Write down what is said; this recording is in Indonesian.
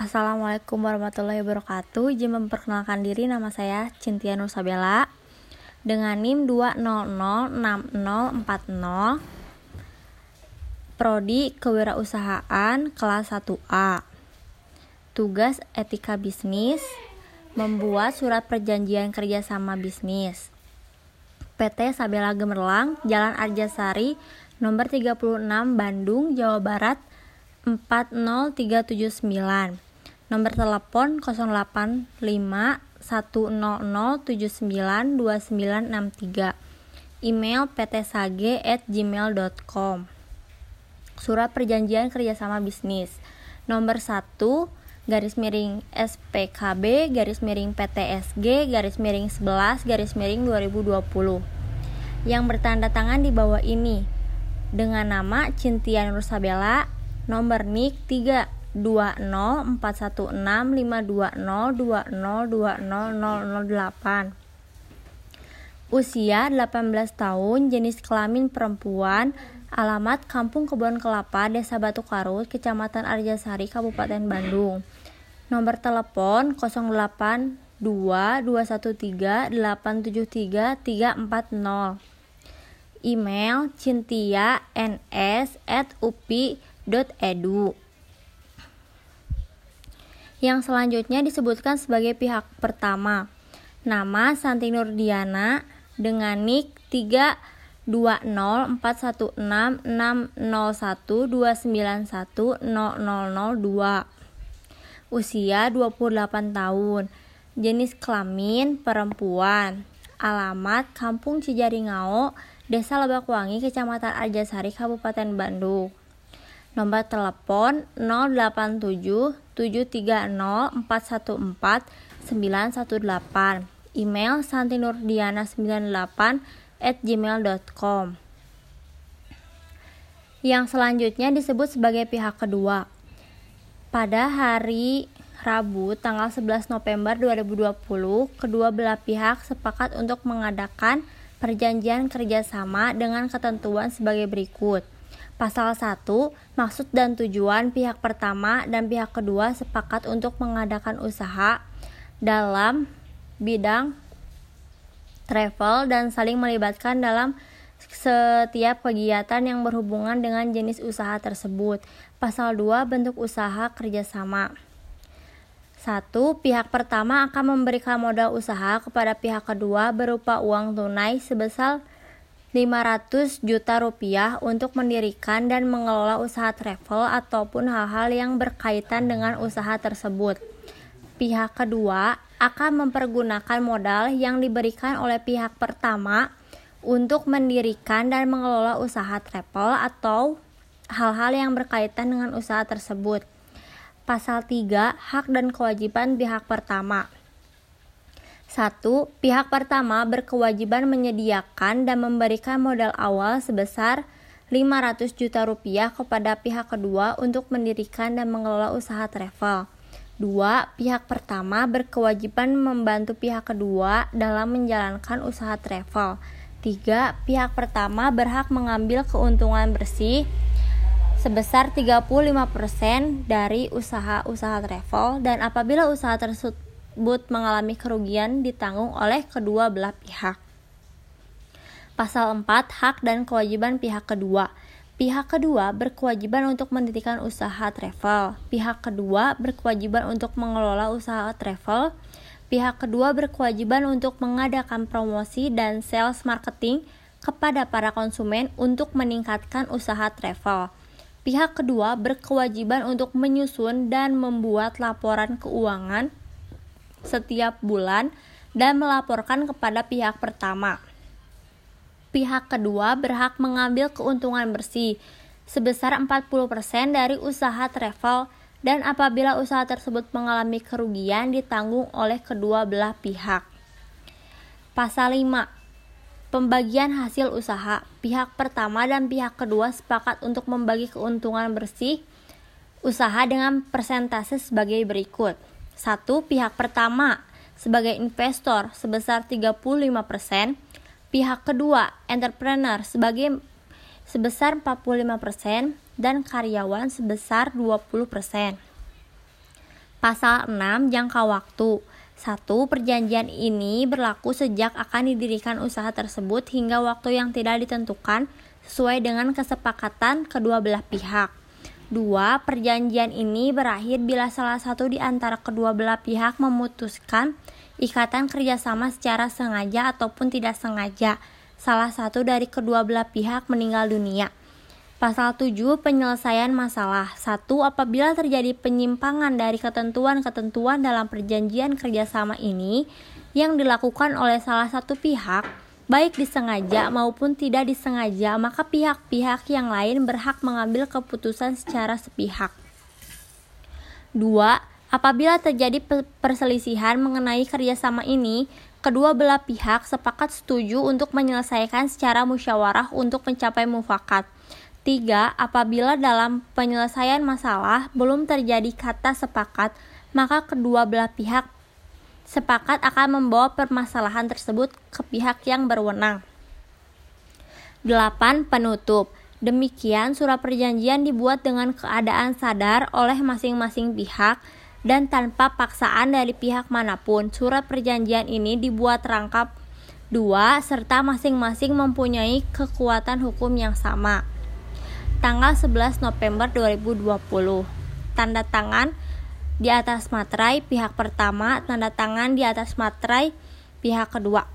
Assalamualaikum warahmatullahi wabarakatuh. Izin memperkenalkan diri nama saya Cintia Nursabella dengan NIM 2006040 Prodi Kewirausahaan kelas 1A. Tugas etika bisnis membuat surat perjanjian kerjasama bisnis. PT Sabela Gemerlang, Jalan Arjasari, nomor 36 Bandung, Jawa Barat 40379 Nomor telepon 085 Email ptsag@gmail.com. Surat perjanjian kerjasama bisnis. Nomor 1 garis miring SPKB garis miring PTSG garis miring 11 garis miring 2020 yang bertanda tangan di bawah ini dengan nama Cintia Nursabella nomor NIK 3 Usia 18 tahun, jenis kelamin perempuan, alamat Kampung Kebun Kelapa, Desa Batu Karut, Kecamatan Arjasari, Kabupaten Bandung. Nomor telepon 082 213 873 340. Email cintia ns at upi.edu. Yang selanjutnya disebutkan sebagai pihak pertama. Nama Santi Nurdiana dengan nik 320416012910002. Usia 28 tahun. Jenis kelamin perempuan. Alamat Kampung Cijaringao, Desa Lebakwangi, Kecamatan Arjasari, Kabupaten Bandung. Nomor telepon 087 730 414 918. Email santinurdiana98 at gmail.com Yang selanjutnya disebut sebagai pihak kedua. Pada hari Rabu tanggal 11 November 2020, kedua belah pihak sepakat untuk mengadakan perjanjian kerjasama dengan ketentuan sebagai berikut. Pasal 1, maksud dan tujuan pihak pertama dan pihak kedua sepakat untuk mengadakan usaha dalam bidang travel dan saling melibatkan dalam setiap kegiatan yang berhubungan dengan jenis usaha tersebut. Pasal 2, bentuk usaha kerjasama. 1. Pihak pertama akan memberikan modal usaha kepada pihak kedua berupa uang tunai sebesar 500 juta rupiah untuk mendirikan dan mengelola usaha travel ataupun hal-hal yang berkaitan dengan usaha tersebut. Pihak kedua akan mempergunakan modal yang diberikan oleh pihak pertama untuk mendirikan dan mengelola usaha travel atau hal-hal yang berkaitan dengan usaha tersebut. Pasal 3, hak dan kewajiban pihak pertama. 1. Pihak pertama berkewajiban menyediakan dan memberikan modal awal sebesar 500 juta rupiah kepada pihak kedua untuk mendirikan dan mengelola usaha travel. 2. Pihak pertama berkewajiban membantu pihak kedua dalam menjalankan usaha travel. 3. Pihak pertama berhak mengambil keuntungan bersih sebesar 35% dari usaha-usaha travel dan apabila usaha tersebut tersebut mengalami kerugian ditanggung oleh kedua belah pihak. Pasal 4 hak dan kewajiban pihak kedua. Pihak kedua berkewajiban untuk mendirikan usaha travel. Pihak kedua berkewajiban untuk mengelola usaha travel. Pihak kedua berkewajiban untuk mengadakan promosi dan sales marketing kepada para konsumen untuk meningkatkan usaha travel. Pihak kedua berkewajiban untuk menyusun dan membuat laporan keuangan setiap bulan dan melaporkan kepada pihak pertama. Pihak kedua berhak mengambil keuntungan bersih sebesar 40% dari usaha travel dan apabila usaha tersebut mengalami kerugian ditanggung oleh kedua belah pihak. Pasal 5. Pembagian hasil usaha. Pihak pertama dan pihak kedua sepakat untuk membagi keuntungan bersih usaha dengan persentase sebagai berikut. Satu, pihak pertama sebagai investor sebesar 35%, pihak kedua entrepreneur sebagai sebesar 45% dan karyawan sebesar 20%. Pasal 6 jangka waktu. 1. Perjanjian ini berlaku sejak akan didirikan usaha tersebut hingga waktu yang tidak ditentukan sesuai dengan kesepakatan kedua belah pihak. 2. Perjanjian ini berakhir bila salah satu di antara kedua belah pihak memutuskan ikatan kerjasama secara sengaja ataupun tidak sengaja. Salah satu dari kedua belah pihak meninggal dunia. Pasal 7 penyelesaian masalah. 1. Apabila terjadi penyimpangan dari ketentuan-ketentuan dalam perjanjian kerjasama ini yang dilakukan oleh salah satu pihak, baik disengaja maupun tidak disengaja, maka pihak-pihak yang lain berhak mengambil keputusan secara sepihak. 2. Apabila terjadi perselisihan mengenai kerjasama ini, kedua belah pihak sepakat setuju untuk menyelesaikan secara musyawarah untuk mencapai mufakat. 3. Apabila dalam penyelesaian masalah belum terjadi kata sepakat, maka kedua belah pihak sepakat akan membawa permasalahan tersebut ke pihak yang berwenang. 8. Penutup Demikian, surat perjanjian dibuat dengan keadaan sadar oleh masing-masing pihak dan tanpa paksaan dari pihak mana pun. Surat perjanjian ini dibuat rangkap dua serta masing-masing mempunyai kekuatan hukum yang sama tanggal 11 November 2020. Tanda tangan di atas materai pihak pertama, tanda tangan di atas materai pihak kedua.